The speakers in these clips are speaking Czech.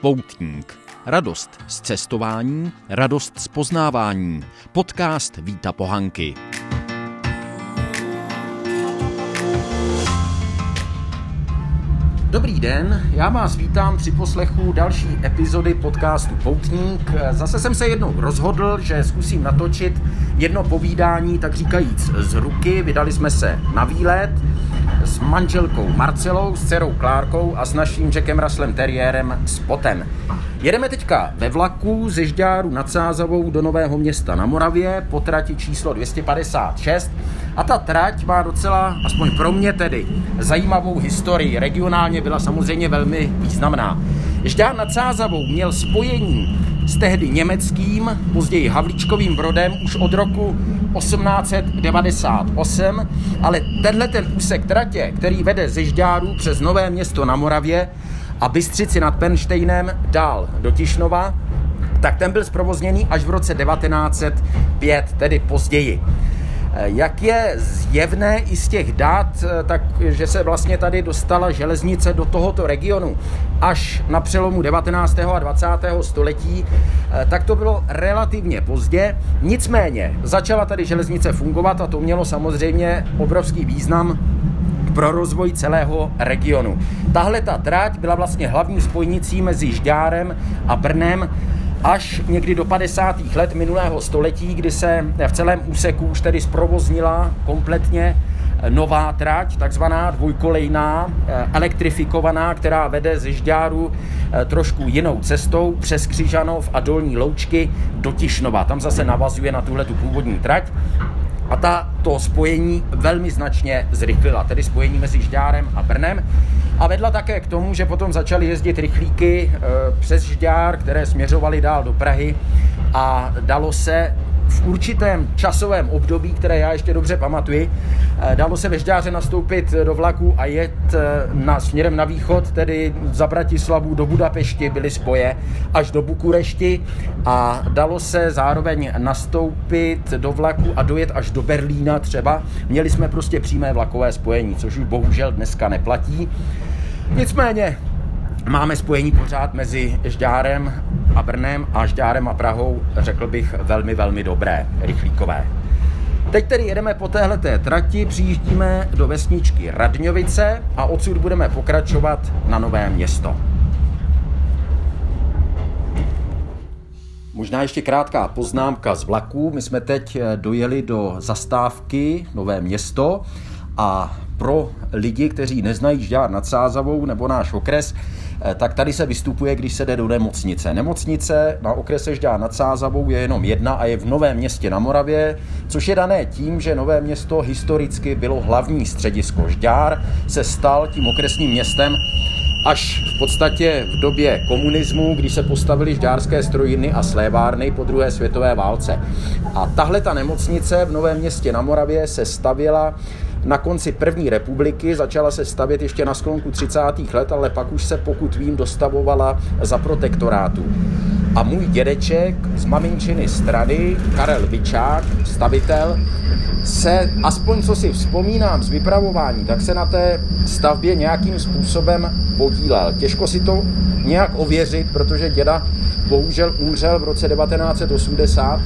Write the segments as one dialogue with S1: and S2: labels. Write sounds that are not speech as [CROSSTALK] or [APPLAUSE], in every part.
S1: Poutník. Radost z cestování, radost z poznávání. Podcast Víta Pohanky. Dobrý den, já vás vítám při poslechu další epizody podcastu Poutník. Zase jsem se jednou rozhodl, že zkusím natočit jedno povídání, tak říkajíc, z ruky. Vydali jsme se na výlet s manželkou Marcelou, s dcerou Klárkou a s naším Jackem Russellem Terriérem Spotem. Jedeme teďka ve vlaku ze Žďáru nad Sázavou do Nového města na Moravě po trati číslo 256 a ta trať má docela, aspoň pro mě tedy, zajímavou historii. Regionálně byla samozřejmě velmi významná. Žďár nad Sázavou měl spojení s tehdy německým, později Havlíčkovým brodem už od roku 1898, ale tenhle ten úsek tratě, který vede ze Žďáru přes Nové město na Moravě a Bystřici nad Penštejnem dál do Tišnova, tak ten byl zprovozněný až v roce 1905, tedy později. Eh, jak je zjevné i z těch dat, eh, tak, že se vlastně tady dostala železnice do tohoto regionu až na přelomu 19. a 20. století, eh, tak to bylo relativně pozdě. Nicméně začala tady železnice fungovat a to mělo samozřejmě obrovský význam pro rozvoj celého regionu. Tahle ta trať byla vlastně hlavní spojnicí mezi Žďárem a Brnem až někdy do 50. let minulého století, kdy se v celém úseku už tedy zprovoznila kompletně nová trať, takzvaná dvojkolejná, eh, elektrifikovaná, která vede ze Žďáru eh, trošku jinou cestou přes Křižanov a Dolní Loučky do Tišnova. Tam zase navazuje na tuhle tu původní trať. A ta to spojení velmi značně zrychlila, tedy spojení mezi Žďárem a Brnem. A vedla také k tomu, že potom začaly jezdit rychlíky e, přes Žďár, které směřovaly dál do Prahy a dalo se v určitém časovém období, které já ještě dobře pamatuji, eh, dalo se ve Žďáře nastoupit do vlaku a jet eh, na, směrem na východ, tedy za Bratislavu do Budapešti byly spoje až do Bukurešti a dalo se zároveň nastoupit do vlaku a dojet až do Berlína třeba. Měli jsme prostě přímé vlakové spojení, což už bohužel dneska neplatí. Nicméně máme spojení pořád mezi Žďárem a Brnem a Žďárem a Prahou, řekl bych, velmi, velmi dobré, rychlíkové. Teď tedy jedeme po téhleté trati, přijíždíme do vesničky Radňovice a odsud budeme pokračovat na Nové město. Možná ještě krátká poznámka z vlaku. My jsme teď dojeli do zastávky Nové město a pro lidi, kteří neznají Žďár nad Sázavou nebo náš okres, eh, tak tady se vystupuje, když se jde do nemocnice. Nemocnice na okrese Žďár nad Sázavou je jenom jedna a je v Novém městě na Moravě, což je dané tím, že Nové město historicky bylo hlavní středisko. Žďár se stal tím okresním městem až v podstatě v době komunismu, kdy se postavily žďárské strojiny a slévárny po druhé světové válce. A tahle ta nemocnice v Novém městě na Moravě se stavěla na konci první republiky, začala se stavět ještě na sklonku 30. let, ale pak už se, pokud vím, dostavovala za protektorátu. A můj dědeček z maminčiny strany, Karel Vičák, stavitel, se, aspoň co si vzpomínám z vypravování, tak se na té stavbě nějakým způsobem podílel. Těžko si to nějak ověřit, protože děda bohužel umřel v roce 1980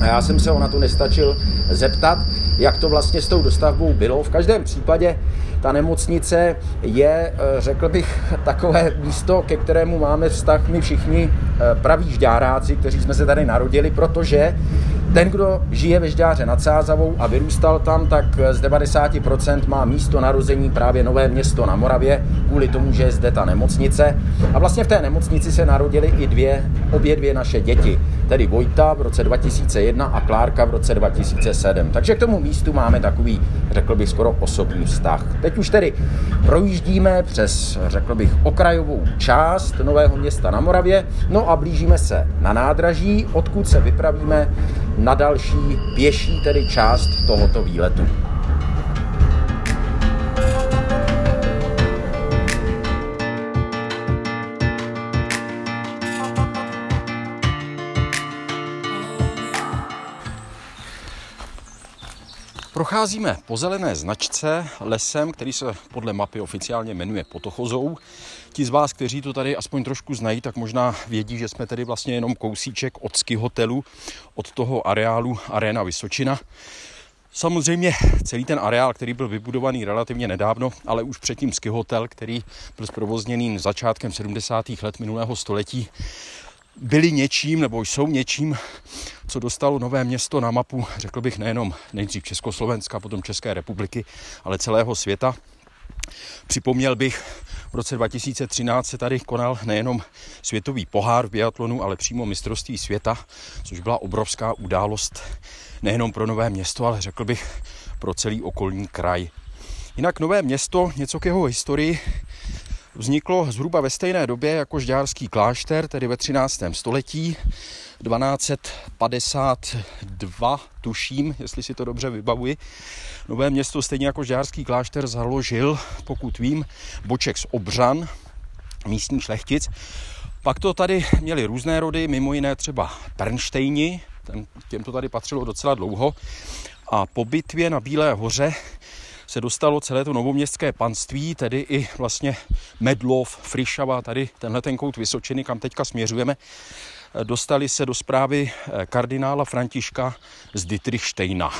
S1: a já jsem se ho na to nestačil zeptat, jak to vlastně s tou dostavbou bylo. V každém případě ta nemocnice je, eh, řekl bych, [LAUGHS] takové místo, ke kterému máme vztah my všichni eh, praví žďáráci, kteří jsme se tady narodili, protože ten, kdo žije ve Žďáře nad Sázavou a vyrůstal tam, tak z 90% má místo narození právě Nové město na Moravě, kvůli tomu, že je zde ta nemocnice. A vlastně v té nemocnici se narodily i dvě, obě dvě naše děti, tedy Vojta v roce 2001 a Klárka v roce 2007. Takže k tomu místu máme takový, řekl bych, skoro osobní vztah. Teď už tedy projíždíme přes, řekl bych, okrajovou část Nového města na Moravě, no a blížíme se na nádraží, odkud se vypravíme na další pěší tedy část tohoto výletu. Procházíme po zelené značce lesem, který se podle mapy oficiálně jmenuje Potochozou. Ti z vás, kteří to tady aspoň trošku znají, tak možná vědí, že jsme tady vlastně jenom kousíček od ski hotelu, od toho areálu Arena Vysočina. Samozřejmě celý ten areál, který byl vybudovaný relativně nedávno, ale už předtím ski hotel, který byl zprovozněný začátkem 70. let minulého století, byli něčím, nebo jsou něčím, co dostalo Nové město na mapu, řekl bych nejenom nejdřív Československa, potom České republiky, ale celého světa. Připomněl bych, v roce 2013 se tady konal nejenom světový pohár v biatlonu, ale přímo mistrovství světa, což byla obrovská událost nejenom pro Nové město, ale řekl bych pro celý okolní kraj. Jinak Nové město, něco k jeho historii, vzniklo zhruba ve stejné době jako žďárský klášter, tedy ve 13. století. 1252, tuším, jestli si to dobře vybavuji. Nové město, stejně jako žďárský klášter, založil, pokud vím, Boček z Obřan, místní šlechtic. Pak to tady měli různé rody, mimo jiné třeba Pernštejni, těm to tady patřilo docela dlouho. A po bitvě na Bílé hoře se dostalo celé to novoměstské panství, tedy i vlastně Medlov, Frišava, tady tenhle ten kout Vysočiny, kam teďka směřujeme, dostali se do zprávy eh, kardinála Františka z Dietrichsteina.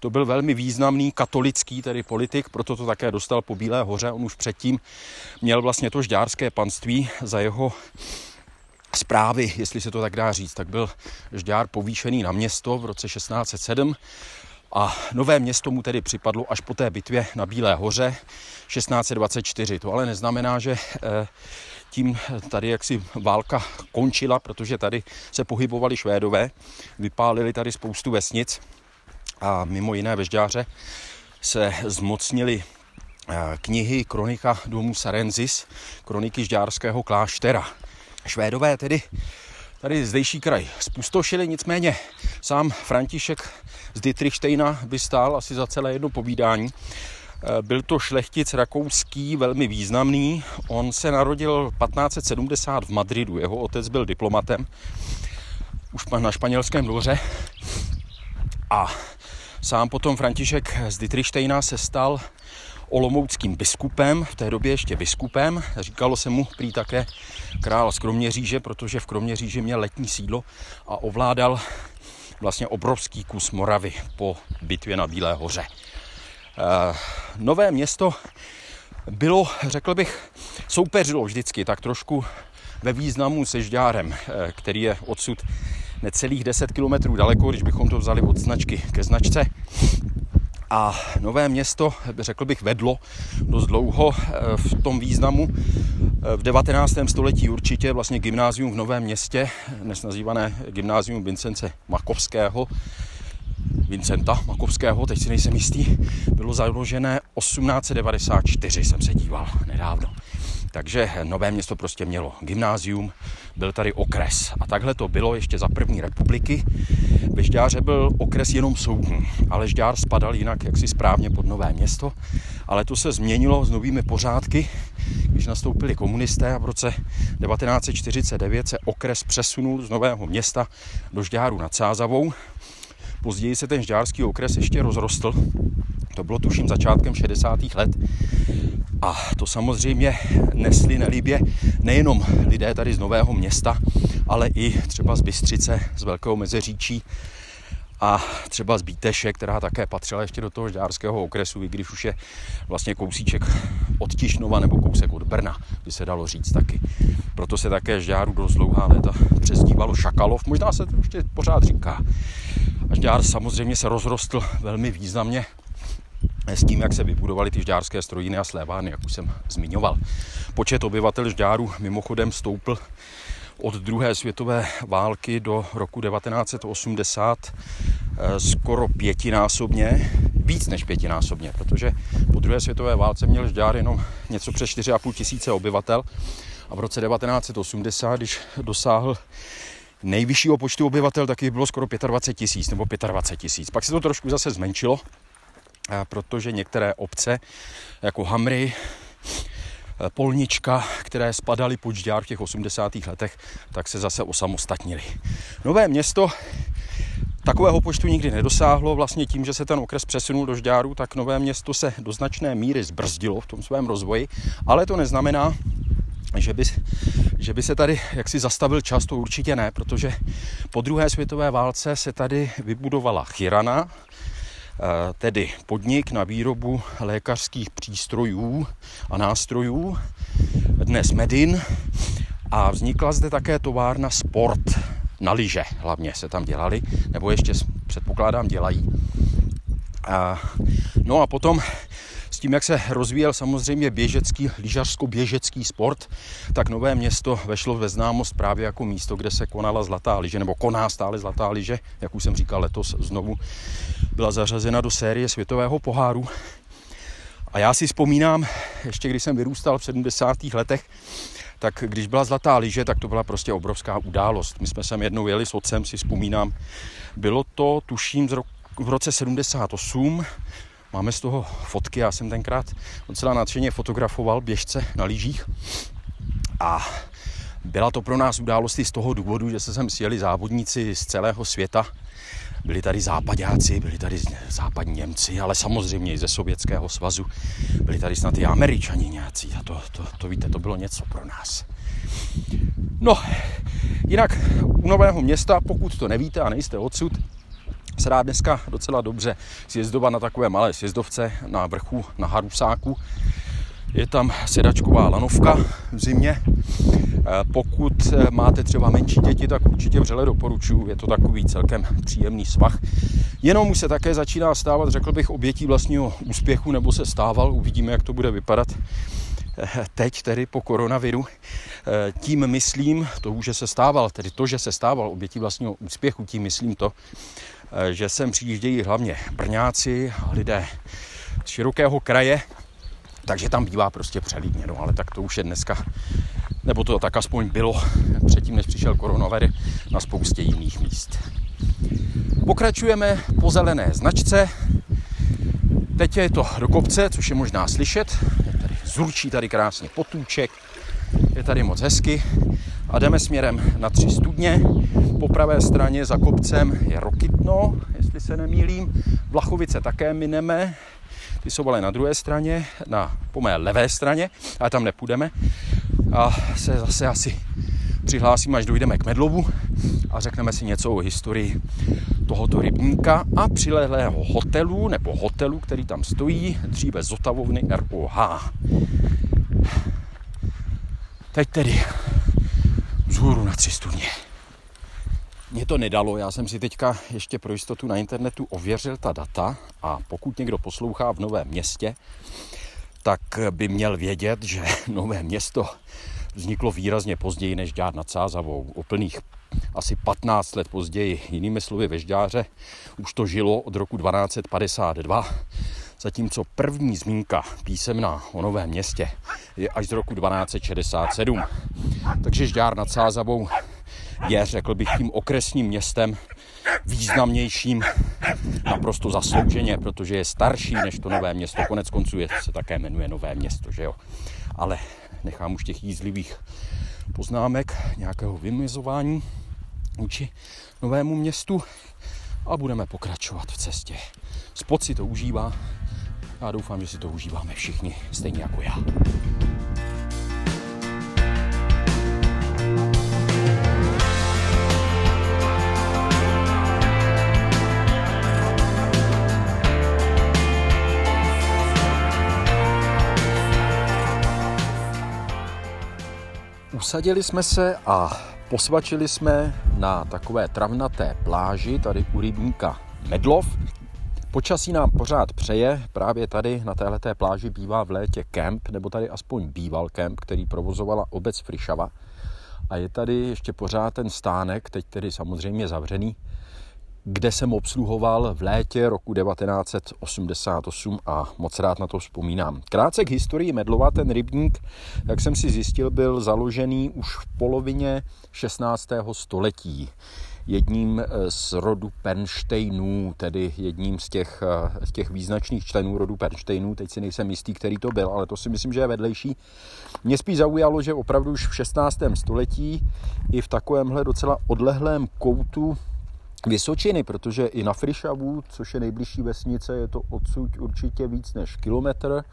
S1: To byl velmi významný katolický tedy politik, proto to také dostal po Bílé hoře. On už předtím měl vlastně to žďárské panství za jeho zprávy, jestli se to tak dá říct, tak byl Žďár povýšený na město v roce 1607 a nové město mu tedy připadlo až po té bitvě na Bílé hoře 1624. To ale neznamená, že eh, tím tady jaksi válka končila, protože tady se pohybovali Švédové, vypálili tady spoustu vesnic a mimo jiné vežďáře se zmocnili eh, knihy Kronika domu Sarenzis, kroniky žďárského kláštera. Švédové tedy tady zdejší kraj spustošili, nicméně sám František z Dietrichsteina by stál asi za celé jedno povídání. Eh, byl to šlechtic rakouský, velmi významný. On se narodil 1570 v Madridu. Jeho otec byl diplomatem už na španělském dvoře. A sám potom František z Dietrichsteina se stal olomouckým biskupem, v té době ještě biskupem. Říkalo se mu prý také král z Kroměříže, protože v Kroměříži měl letní sídlo a ovládal vlastně obrovský kus Moravy po bitvě na Bílé hoře. E, nové město bylo, řekl bych, soupeřilo vždycky tak trošku ve významu se Žďárem, eh, který je odsud necelých 10 kilometrů daleko, když bychom to vzali od značky ke značce. A Nové město, řekl bych, vedlo dost dlouho eh, v tom významu. Eh, v 19. století určitě vlastně gymnázium v Novém městě, dnes nazývané gymnázium Vincence Makovského, Vincenta Makovského, teď si nejsem jistý, bylo založené 1894, jsem se díval nedávno. Takže Nové město prostě mělo gymnázium, byl tady okres. A takhle to bylo ještě za první republiky. Ve Žďáře byl okres jenom soudní, ale Žďár spadal jinak jaksi správně pod Nové město. Ale to se změnilo s novými pořádky, když nastoupili komunisté a v roce 1949 se okres přesunul z Nového města do Žďáru nad Sázavou. Později se ten žďárský okres ještě rozrostl. To bylo tuším začátkem 60. let a to samozřejmě nesli nelíbě nejenom lidé tady z Nového města, ale i třeba z Bystřice, z Velkého Mezeříčí a třeba z Bíteše, která také patřila ještě do toho žďárského okresu, i když už je vlastně kousíček od Tišnova nebo kousek od Brna, by se dalo říct taky. Proto se také žďáru dost dlouhá léta přezdívalo Šakalov, možná se to ještě pořád říká. A žďár samozřejmě se rozrostl velmi významně s tím, jak se vybudovaly ty žďárské strojiny a slévárny, jak už jsem zmiňoval. Počet obyvatel žďáru mimochodem stoupl od druhé světové války do roku 1980 eh, skoro pětinásobně, víc než pětinásobně, protože po druhé světové válce měl Žďár jenom něco přes 4,5 tisíce obyvatel a v roce 1980, když dosáhl nejvyššího počtu obyvatel, taky bylo skoro 25 tisíc nebo 25 tisíc. Pak se to trošku zase zmenšilo, protože některé obce, jako Hamry, Polnička, které spadaly pod Žďár v těch 80. letech, tak se zase osamostatnili. Nové město Takového počtu nikdy nedosáhlo. Vlastně tím, že se ten okres přesunul do Žďáru, tak Nové město se do značné míry zbrzdilo v tom svém rozvoji, ale to neznamená, že by, že by se tady jaksi zastavil čas, to určitě ne, protože po druhé světové válce se tady vybudovala Chirana, tedy podnik na výrobu lékařských přístrojů a nástrojů, dnes Medin, a vznikla zde také továrna Sport na lyže, hlavně se tam dělali, nebo ještě předpokládám dělají. A, no a potom tím, jak se rozvíjel samozřejmě běžecký, lyžařsko-běžecký sport, tak Nové město vešlo ve známost právě jako místo, kde se konala zlatá lyže, nebo koná stále zlatá lyže, jak už jsem říkal letos znovu, byla zařazena do série světového poháru. A já si vzpomínám, ještě když jsem vyrůstal v 70. letech, tak když byla zlatá lyže, tak to byla prostě obrovská událost. My jsme sem jednou jeli s otcem, si vzpomínám. Bylo to, tuším, z roku, v roce 78. Máme z toho fotky, já jsem tenkrát docela nadšeně fotografoval běžce na lyžích. A byla to pro nás událost z toho důvodu, že se sem sjeli závodníci z celého světa. Byli tady západáci, byli tady západní Němci, ale samozřejmě i ze Sovětského svazu. Byli tady snad i Američani nějací a to, to, to víte, to bylo něco pro nás. No, jinak u Nového města, pokud to nevíte a nejste odsud, se dá dneska docela dobře sjezdovat na takové malé sjezdovce na vrchu, na Harusáku. Je tam sedačková lanovka v zimě. Eh, pokud eh, máte třeba menší děti, tak určitě vřele doporučuji. Je to takový celkem příjemný svah. Jenom už se také začíná stávat, řekl bych, obětí vlastního úspěchu, nebo se stával. Uvidíme, jak to bude vypadat eh, teď, tedy po koronaviru. Tím myslím, to že se stával, tedy to, že se stával obětí vlastního úspěchu, tím myslím to, že sem přijíždějí hlavně Brňáci, lidé z širokého kraje, takže tam bývá prostě přelídněno, ale tak to už je dneska, nebo to tak aspoň bylo předtím, než přišel koronavirus na spoustě jiných míst. Pokračujeme po zelené značce. Teď je to do kopce, což je možná slyšet. Tady zurčí tady krásně potůček. Je tady moc hezky. A jdeme směrem na tři studně. Po pravé straně za kopcem je Rokytno, jestli se nemýlím. Vlachovice také mineme, ty jsou ale na druhé straně, na, po mé levé straně, ale tam nepůjdeme. A se zase asi přihlásím, až dojdeme k Medlovu a řekneme si něco o historii tohoto rybníka a přilehlého hotelu, nebo hotelu, který tam stojí, dříve Zotavovny ROH. Teď tedy vzhůru na tři studně. Mě to nedalo, já jsem si teďka ještě pro jistotu na internetu ověřil ta data a pokud někdo poslouchá v Novém městě, tak by měl vědět, že [LAUGHS] Nové město vzniklo výrazně později než Žďár nad Sázavou. O plných asi 15 let později, jinými slovy ve Žďáře, už to žilo od roku 1252, zatímco první zmínka písemná o Novém městě je až z roku 1267. Takže Žďár nad Sázavou je, řekl bych, tím okresním městem významnějším naprosto zaslouženě, protože je starší než to nové město. Konec konců je, se také jmenuje Nové město, že jo. Ale nechám už těch jízlivých poznámek, nějakého vymizování vůči novému městu a budeme pokračovat v cestě. Spot si to užívá. Já doufám, že si to užíváme všichni, stejně jako já. Usadili jsme se a posvačili jsme na takové travnaté pláži tady u rybníka Medlov. Počasí nám pořád přeje, právě tady na této pláži bývá v létě kemp, nebo tady aspoň býval kemp, který provozovala obec Frišava. A je tady ještě pořád ten stánek, teď tedy samozřejmě zavřený, kde jsem obsluhoval v létě roku 1988 a moc rád na to vzpomínám. Krátce k historii Medlova, ten rybník, jak jsem si zjistil, byl založený už v polovině 16. století jedním z rodu Pernsteinů, tedy jedním z těch, z těch význačných členů rodu Pernsteinů. Teď si nejsem jistý, který to byl, ale to si myslím, že je vedlejší. Mě spíš zaujalo, že opravdu už v 16. století i v takovémhle docela odlehlém koutu Vysočiny, protože i na Frišavu, což je nejbližší vesnice, je to odsud určitě víc než kilometr.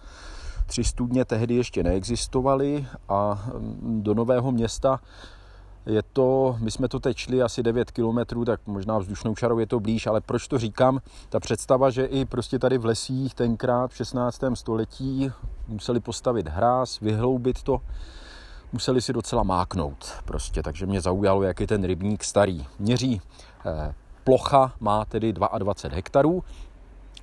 S1: Tři studně tehdy ještě neexistovaly a mm, do Nového města je to, my jsme to teď šli asi 9 kilometrů, tak možná vzdušnou čarou je to blíž, ale proč to říkám? Ta představa, že i prostě tady v lesích tenkrát v 16. století museli postavit hráz, vyhloubit to, museli si docela máknout prostě, takže mě zaujalo, jak je ten rybník starý. Měří eh, plocha, má tedy 22 hektarů,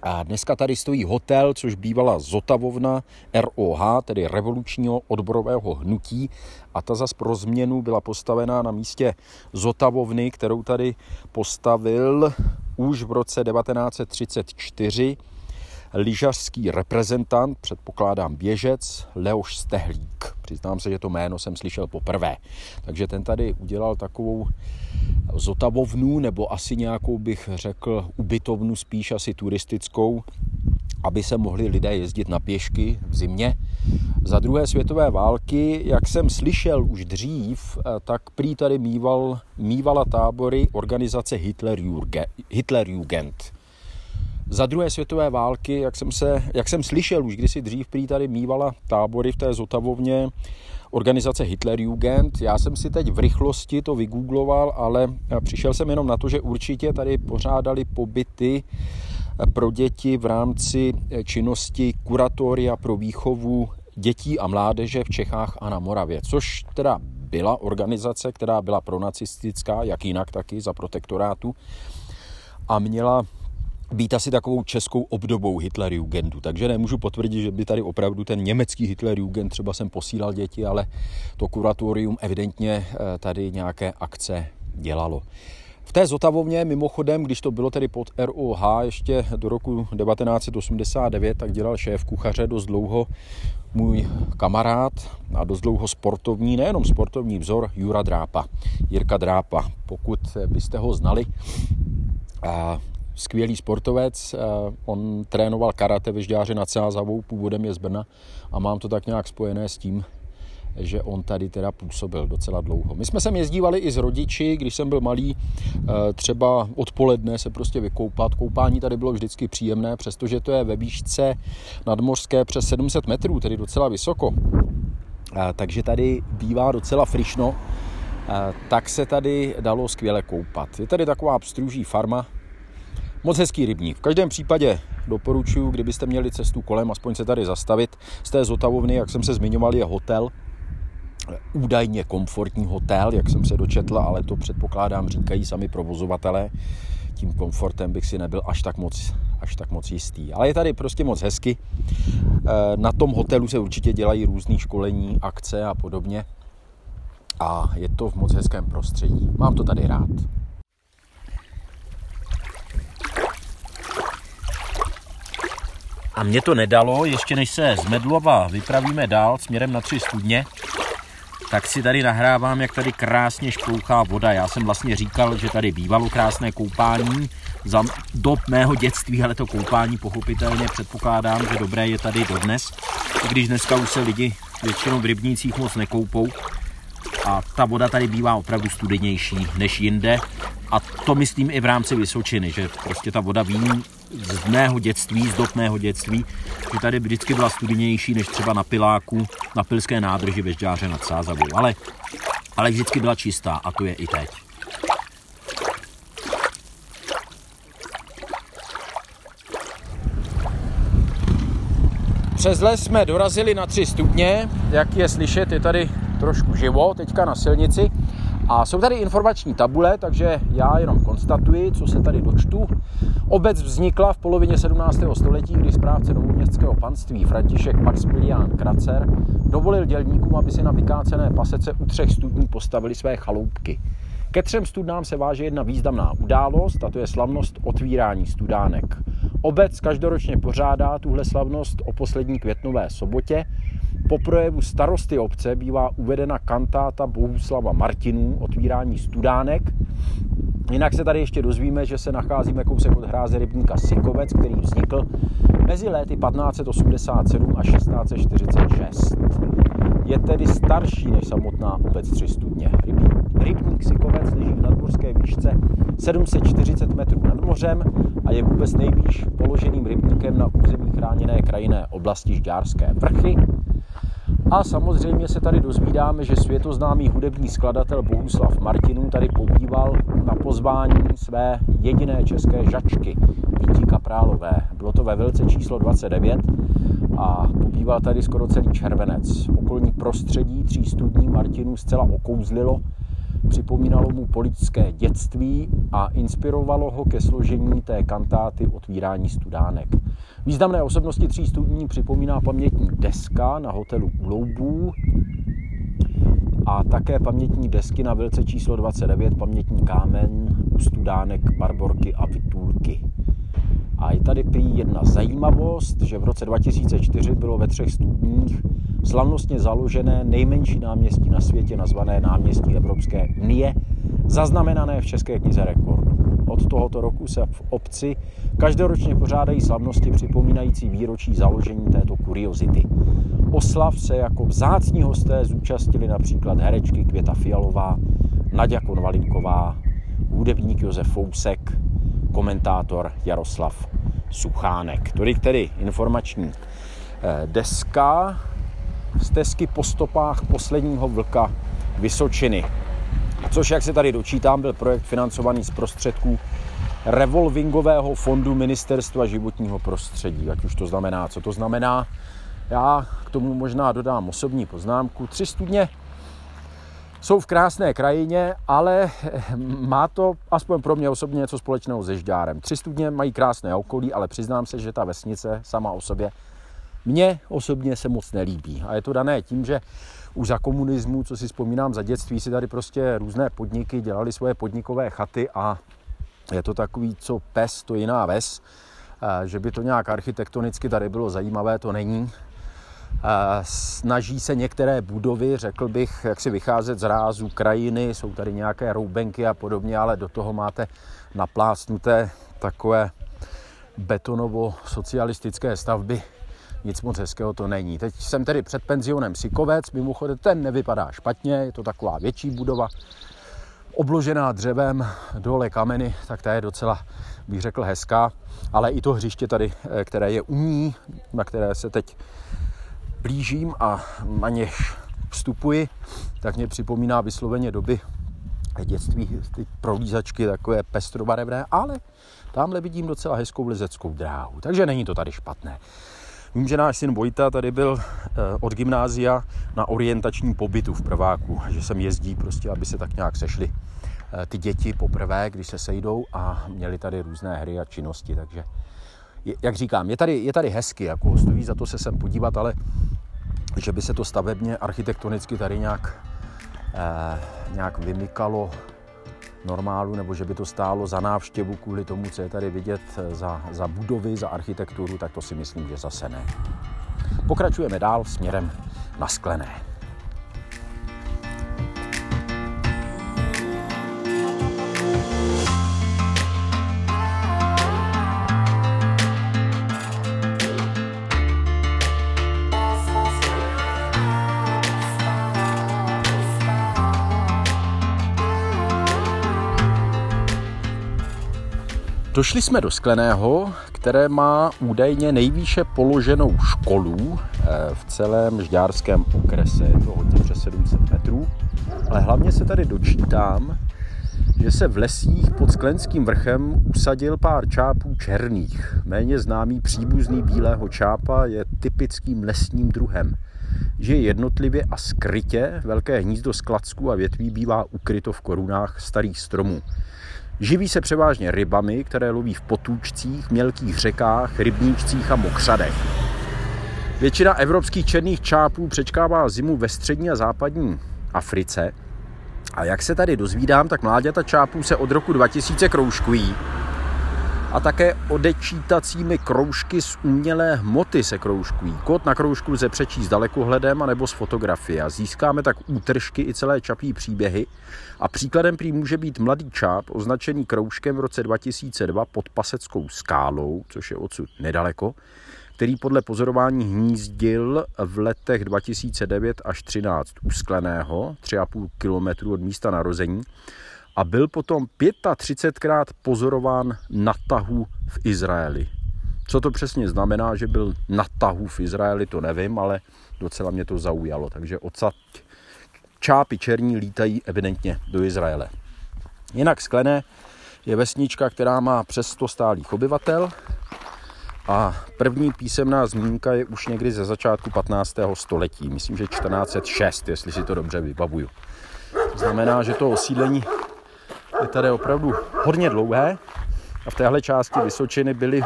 S1: a dneska tady stojí hotel, což bývala Zotavovna ROH, tedy revolučního odborového hnutí. A ta zas pro změnu byla postavená na místě Zotavovny, kterou tady postavil už v roce 1934 lyžařský reprezentant, předpokládám běžec, Leoš Stehlík. Přiznám se, že to jméno jsem slyšel poprvé. Takže ten tady udělal takovou zotavovnu, nebo asi nějakou bych řekl ubytovnu, spíš asi turistickou, aby se mohli lidé jezdit na pěšky v zimě. Za druhé světové války, jak jsem slyšel už dřív, eh, tak prý tady mýval, mývala tábory organizace Hitlerjugend. Za druhé světové války, jak jsem, se, jak jsem slyšel už kdysi dřív, prý tady mývala tábory v té Zotavovně organizace Hitlerjugend. Já jsem si teď v rychlosti to vygoogloval, ale přišel jsem jenom na to, že určitě tady pořádali pobyty pro děti v rámci činnosti kuratoria pro výchovu dětí a mládeže v Čechách a na Moravě, což teda byla organizace, která byla pronacistická, jak jinak taky za protektorátu a měla být asi takovou českou obdobou Hitlerjugendu. Takže nemůžu potvrdit, že by tady opravdu ten německý Hitlerjugend třeba jsem posílal děti, ale to kuratorium evidentně eh, tady nějaké akce dělalo. V té Zotavovně mimochodem, když to bylo tedy pod ROH ještě do roku 1989, tak dělal šéf kuchaře dost dlouho můj kamarád a dost dlouho sportovní, nejenom sportovní vzor, Jura Drápa, Jirka Drápa. Pokud byste ho znali, a skvělý sportovec, on trénoval karate ve Žďáře nad Sázavou, původem je z Brna a mám to tak nějak spojené s tím, že on tady teda působil docela dlouho. My jsme sem jezdívali i s rodiči, když jsem byl malý, e, třeba odpoledne se prostě vykoupat. Koupání tady bylo vždycky příjemné, přestože to je ve výšce nadmořské přes 700 metrů, tedy docela vysoko. E, takže tady bývá docela frišno, tak se tady dalo skvěle koupat. Je tady taková pstruží farma, Moc hezký rybník. V každém případě doporučuji, kdybyste měli cestu kolem, aspoň se tady zastavit. Z té Zotavovny, jak jsem se zmiňoval, je hotel, údajně komfortní hotel, jak jsem se dočetl, ale to předpokládám říkají sami provozovatelé. Tím komfortem bych si nebyl až tak moc, až tak moc jistý. Ale je tady prostě moc hezky. Eh, na tom hotelu se určitě dělají různé školení, akce a podobně. A je to v moc hezkém prostředí. Mám to tady rád. A mě to nedalo, ještě než se z Medlova vypravíme dál směrem na tři studně, tak si tady nahrávám, jak tady krásně šplouchá voda. Já jsem vlastně říkal, že tady bývalo krásné koupání za dob mého dětství, ale to koupání pochopitelně předpokládám, že dobré je tady dodnes. I když dneska už se lidi většinou v rybnících moc nekoupou, a ta voda tady bývá opravdu studenější než jinde. A to myslím i v rámci Vysočiny, že prostě ta voda vím z mého dětství, z dob mého dětství, že tady vždycky byla studenější než třeba na Piláku, na Pilské nádrži ve Žďáře nad Sázavou. Ale, ale vždycky byla čistá a to je i teď. Přes les jsme dorazili na 3 stupně, jak je slyšet, je tady trošku živo teďka na silnici. A jsou tady informační tabule, takže já jenom konstatuji, co se tady dočtu. Obec vznikla v polovině 17. století, kdy správce novoměstského panství František Maximilián Kracer dovolil dělníkům, aby si na vykácené pasece u třech studní postavili své chaloupky. Ke třem studnám se váže jedna významná událost, a to je slavnost otvírání studánek. Obec každoročně pořádá tuhle slavnost o poslední květnové sobotě, po projevu starosty obce bývá uvedena kantáta Bohuslava Martinů, otvírání studánek. Jinak se tady ještě dozvíme, že se nacházíme kousek od hráze rybníka Sikovec, který vznikl mezi léty 1587 a 1646. je tedy starší než samotná obec Tři studně. Rybník Sikovec leží v nadmořské výšce 740 metrů nad mořem a je vůbec nejvýš položeným rybníkem na území chráněné krajinné oblasti Žďárské vrchy. A samozřejmě se tady dozvídáme, že světoznámý hudební skladatel Bohuslav Martinů tady pobýval na pozvání své jediné české žačky, Vítí Kaprálové. Bylo to ve Velce číslo 29 a pobýval tady skoro celý červenec. Okolní prostředí tří studní Martinů zcela okouzlilo Připomínalo mu politické dětství a inspirovalo ho ke složení té kantáty Otvírání studánek. Významné osobnosti tří studní připomíná pamětní deska na hotelu Uloubů a také pamětní desky na Vilce číslo 29, pamětní kámen u studánek Barborky a Vitulky. A je tady prý jedna zajímavost, že v roce 2004 bylo ve třech studních slavnostně založené nejmenší náměstí na světě, nazvané náměstí Evropské unie, zaznamenané v České knize rekordů. Od tohoto roku se v obci každoročně pořádají slavnosti připomínající výročí založení této kuriozity. Oslav se jako vzácní hosté zúčastnili například herečky Květa Fialová, Nadia Konvalinková, hudebník Josef Fousek, komentátor Jaroslav Suchánek. Tolik tedy informační eh, deska stezky po stopách posledního vlka Vysočiny. Což, jak se tady dočítám, byl projekt financovaný z prostředků revolvingového fondu Ministerstva životního prostředí. Ať už to znamená, co to znamená. Já k tomu možná dodám osobní poznámku. Tři studně jsou v krásné krajině, ale [LAUGHS] má to aspoň pro mě osobně něco společného se Žďárem. Tři studně mají krásné okolí, ale přiznám se, že ta vesnice sama o sobě mně osobně se moc nelíbí. A je to dané tím, že už za komunismu, co si vzpomínám za dětství, si tady prostě různé podniky dělali svoje podnikové chaty a je to takový, co pes, to jiná ves. Že by to nějak architektonicky tady bylo zajímavé, to není. Snaží se některé budovy, řekl bych, jak si vycházet z rázu krajiny, jsou tady nějaké roubenky a podobně, ale do toho máte naplácnuté takové betonovo-socialistické stavby, nic moc hezkého to není. Teď jsem tedy před penzionem Sikovec, mimochodem ten nevypadá špatně, je to taková větší budova, obložená dřevem, dole kameny, tak ta je docela, bych řekl, hezká, ale i to hřiště tady, eh, které je u ní, na které se teď blížím a na něž vstupuji, tak mě připomíná vysloveně doby dětství, ty prolízačky takové pestrobarevné, ale tamhle vidím docela hezkou lezeckou dráhu, takže není to tady špatné. Vím, že náš syn Vojta tady byl eh, od gymnázia na orientačním pobytu v prváku, že sem jezdí prostě, aby se tak nějak sešli eh, ty děti poprvé, když se sejdou a měli tady různé hry a činnosti, takže jak říkám, je tady, je tady hezky, jako stojí za to se sem podívat, ale že by se to stavebně, architektonicky tady nějak, eh, nějak vymykalo normálu, nebo že by to stálo za návštěvu kvůli tomu, co je tady vidět za, za budovy, za architekturu, tak to si myslím, že zase ne. Pokračujeme dál směrem na sklené. Došli jsme do Skleného, které má údajně nejvýše položenou školu eh, v celém žďárském okrese. Je to hodně přes 700 metrů. Ale hlavně se tady dočítám, že se v lesích pod Sklenským vrchem usadil pár čápů černých. Méně známý příbuzný bílého čápa je typickým lesním druhem. Žije jednotlivě a skrytě, velké hnízdo z klacků a větví bývá ukryto v korunách starých stromů. Živí se převážně rybami, které loví v potůčcích, mělkých řekách, rybníčcích a mokřadech. Většina evropských černých čápů přečkává zimu ve střední a západní Africe. A jak se tady dozvídám, tak mláďata čápů se od roku 2000 kroužkují. A také odečítacími kroužky z umělé hmoty se kroužkují. Kód na kroužku lze přečíst dalekohledem anebo z fotografie a získáme tak útržky i celé čapí příběhy. A příkladem prý může být mladý čáp, označený kroužkem v roce 2002 pod Paseckou skálou, což je odsud nedaleko, který podle pozorování hnízdil v letech 2009 až 13 u Skleného, 3,5 km od místa narození, a byl potom 35krát pozorován na tahu v Izraeli. Co to přesně znamená, že byl na tahu v Izraeli, to nevím, ale docela mě to zaujalo. Takže odsad čápy černí lítají evidentně do Izraele. Jinak Sklené je vesnička, která má přes 100 stálých obyvatel a první písemná zmínka je už někdy ze začátku 15. století. Myslím, že 1406, jestli si to dobře vybavuju. To znamená, že to osídlení je tady opravdu hodně dlouhé a v téhle části Vysočiny byly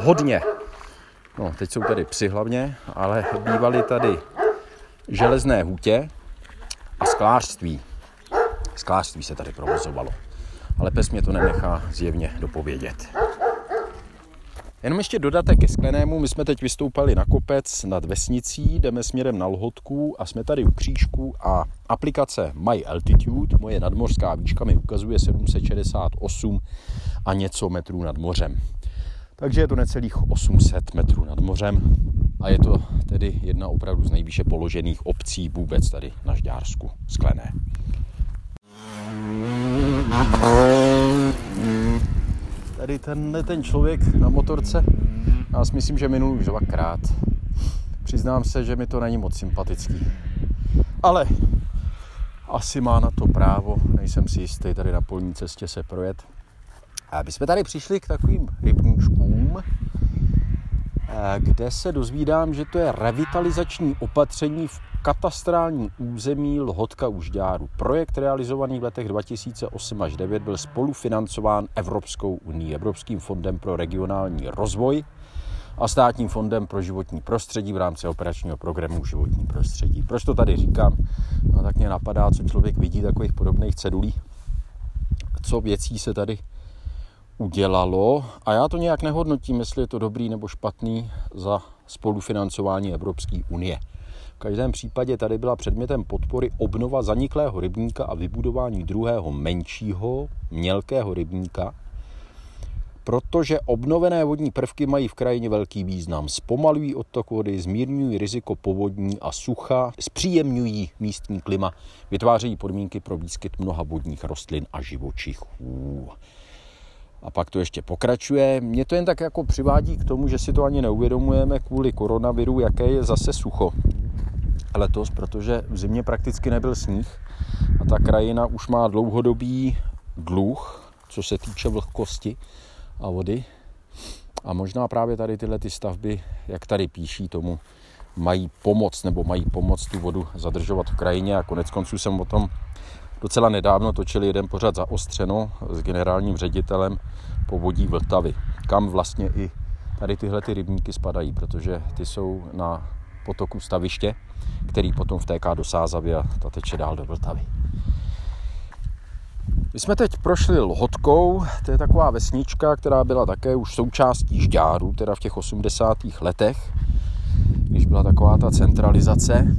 S1: hodně, no teď jsou tady psy hlavně, ale bývaly tady železné hutě a sklářství. Sklářství se tady provozovalo. Ale pes mě to nenechá zjevně dopovědět. Jenom ještě dodatek ke Sklenému. My jsme teď vystoupali na kopec nad vesnicí, jdeme směrem na Lhotku a jsme tady u křížku a aplikace My Altitude, moje nadmořská výška, mi ukazuje 768 a něco metrů nad mořem. Takže je to necelých 800 metrů nad mořem a je to tedy jedna opravdu z nejvýše položených obcí vůbec tady na Žďársku, Sklené. Tady ten, ten člověk na motorce, já si myslím, že minul už dvakrát. Přiznám se, že mi to není moc sympatický. Ale asi má na to právo, nejsem si jistý tady na polní cestě se projet. A my jsme tady přišli k takovým rybníčkům, kde se dozvídám, že to je revitalizační opatření v katastrální území Lhotka u Žďáru. Projekt realizovaný v letech 2008 až 2009 byl spolufinancován Evropskou unii, Evropským fondem pro regionální rozvoj a státním fondem pro životní prostředí v rámci operačního programu životní prostředí. Proč to tady říkám? No, tak mě napadá, co člověk vidí takových podobných cedulí, co věcí se tady udělalo a já to nějak nehodnotím, jestli je to dobrý nebo špatný za spolufinancování Evropské unie. V každém případě tady byla předmětem podpory obnova zaniklého rybníka a vybudování druhého menšího, mělkého rybníka, protože obnovené vodní prvky mají v krajině velký význam. Zpomalují odtok vody, zmírňují riziko povodní a sucha, zpříjemňují místní klima, vytvářejí podmínky pro výskyt mnoha vodních rostlin a živočichů. A pak to ještě pokračuje. Mě to jen tak jako přivádí k tomu, že si to ani neuvědomujeme kvůli koronaviru, jaké je zase sucho letos, protože v zimě prakticky nebyl sníh a ta krajina už má dlouhodobý dluh, co se týče vlhkosti a vody. A možná právě tady tyhle ty stavby, jak tady píší tomu, mají pomoc nebo mají pomoc tu vodu zadržovat v krajině a konec konců jsem o tom docela nedávno točil jeden pořad zaostřeno s generálním ředitelem povodí Vltavy, kam vlastně i tady tyhle ty rybníky spadají, protože ty jsou na potoku staviště, který potom vtéká do Sázavy a ta teče dál do Vltavy. My jsme teď prošli Lhotkou, to je taková vesnička, která byla také už součástí Žďáru, teda v těch 80. letech, když byla taková ta centralizace.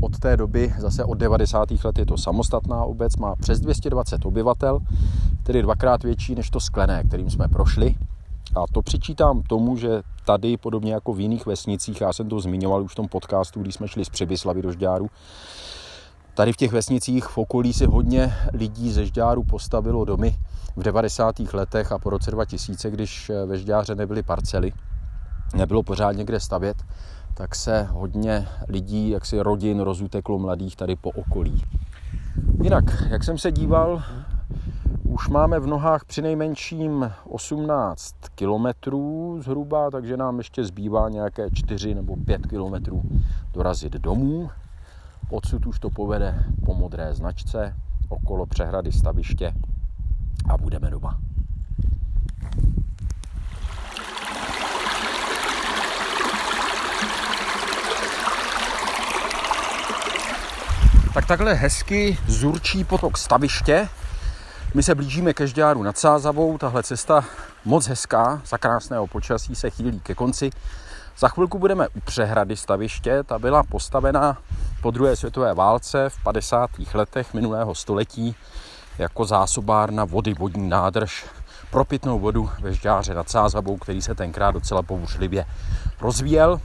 S1: Od té doby, zase od 90. let, je to samostatná obec, má přes 220 obyvatel, tedy dvakrát větší než to sklené, kterým jsme prošli. A to přičítám tomu, že tady, podobně jako v jiných vesnicích, já jsem to zmiňoval už v tom podcastu, když jsme šli z Přibyslavy do Žďáru, tady v těch vesnicích v okolí si hodně lidí ze Žďáru postavilo domy v 90. letech a po roce 2000, když ve Žďáře nebyly parcely, nebylo pořád kde stavět, tak se hodně lidí, jaksi rodin rozuteklo mladých tady po okolí. Jinak, jak jsem se díval už máme v nohách přinejmenším 18 kilometrů zhruba, takže nám ještě zbývá nějaké 4 nebo 5 kilometrů dorazit domů. Odsud už to povede po modré značce okolo přehrady staviště a budeme doma. Tak takhle hezky zurčí potok staviště My se blížíme ke Žďáru nad Sázavou, tahle cesta moc hezká, za krásného počasí se chýlí ke konci. Za chvilku budeme u přehrady staviště, ta byla postavena po druhé světové válce v 50. letech minulého století jako zásobárna vody, vodní nádrž pro pitnou vodu ve Žďáře nad Sázavou, který se tenkrát docela bouřlivě rozvíjel,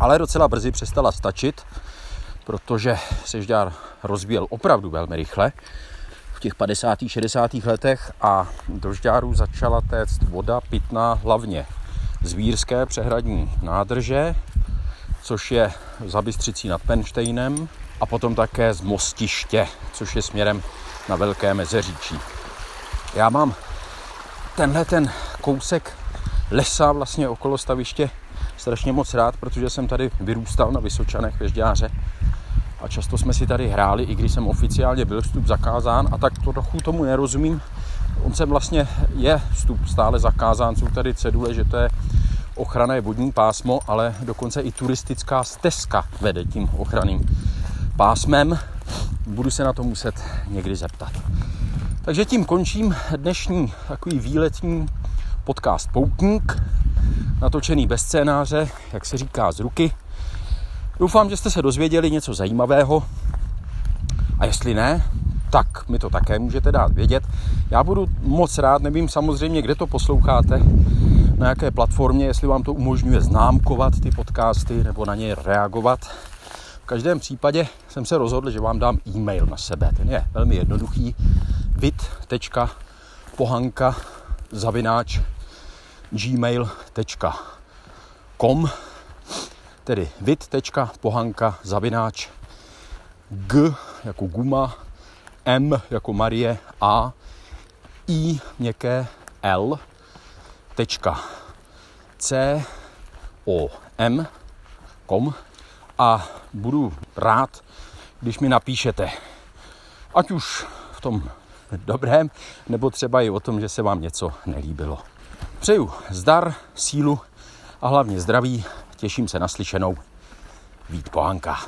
S1: ale docela brzy přestala stačit, protože se Žďár rozvíjel opravdu velmi rychle těch 50. 60. letech a do Žďáru začala téct voda pitná hlavně z Vírské přehradní nádrže, což je za Bystřicí nad Penštejnem a potom také z Mostiště, což je směrem na Velké Mezeříčí. Já mám tenhle ten kousek lesa vlastně okolo staviště strašně moc rád, protože jsem tady vyrůstal na Vysočanech ve Žďáře a často jsme si tady hráli, i když jsem oficiálně byl vstup zakázán a tak to trochu tomu nerozumím. On se vlastně je vstup stále zakázán, jsou tady cedule, že to je ochranné vodní pásmo, ale dokonce i turistická stezka vede tím ochranným pásmem. Budu se na to muset někdy zeptat. Takže tím končím dnešní takový výletní podcast Poutník, natočený bez scénáře, jak se říká z ruky. Doufám, že jste se dozvěděli něco zajímavého a jestli ne, tak mi to také můžete dát vědět. Já budu moc rád, nevím samozřejmě, kde to posloucháte, na jaké platformě, jestli vám to umožňuje známkovat ty podcasty nebo na ně reagovat. V každém případě jsem se rozhodl, že vám dám e-mail na sebe. Ten je velmi jednoduchý. bit.pohanka zavináč gmail.com tedy bit.pohanka zavináč g jako guma, m jako Marie, a, i měkké l, tečka, c, o, m, kom a budu rád, když mi napíšete, ať už v tom dobrém, nebo třeba i o tom, že se vám něco nelíbilo. Přeju zdar, sílu a hlavně zdraví. Těším se na slyšenou. Vít Pohanka.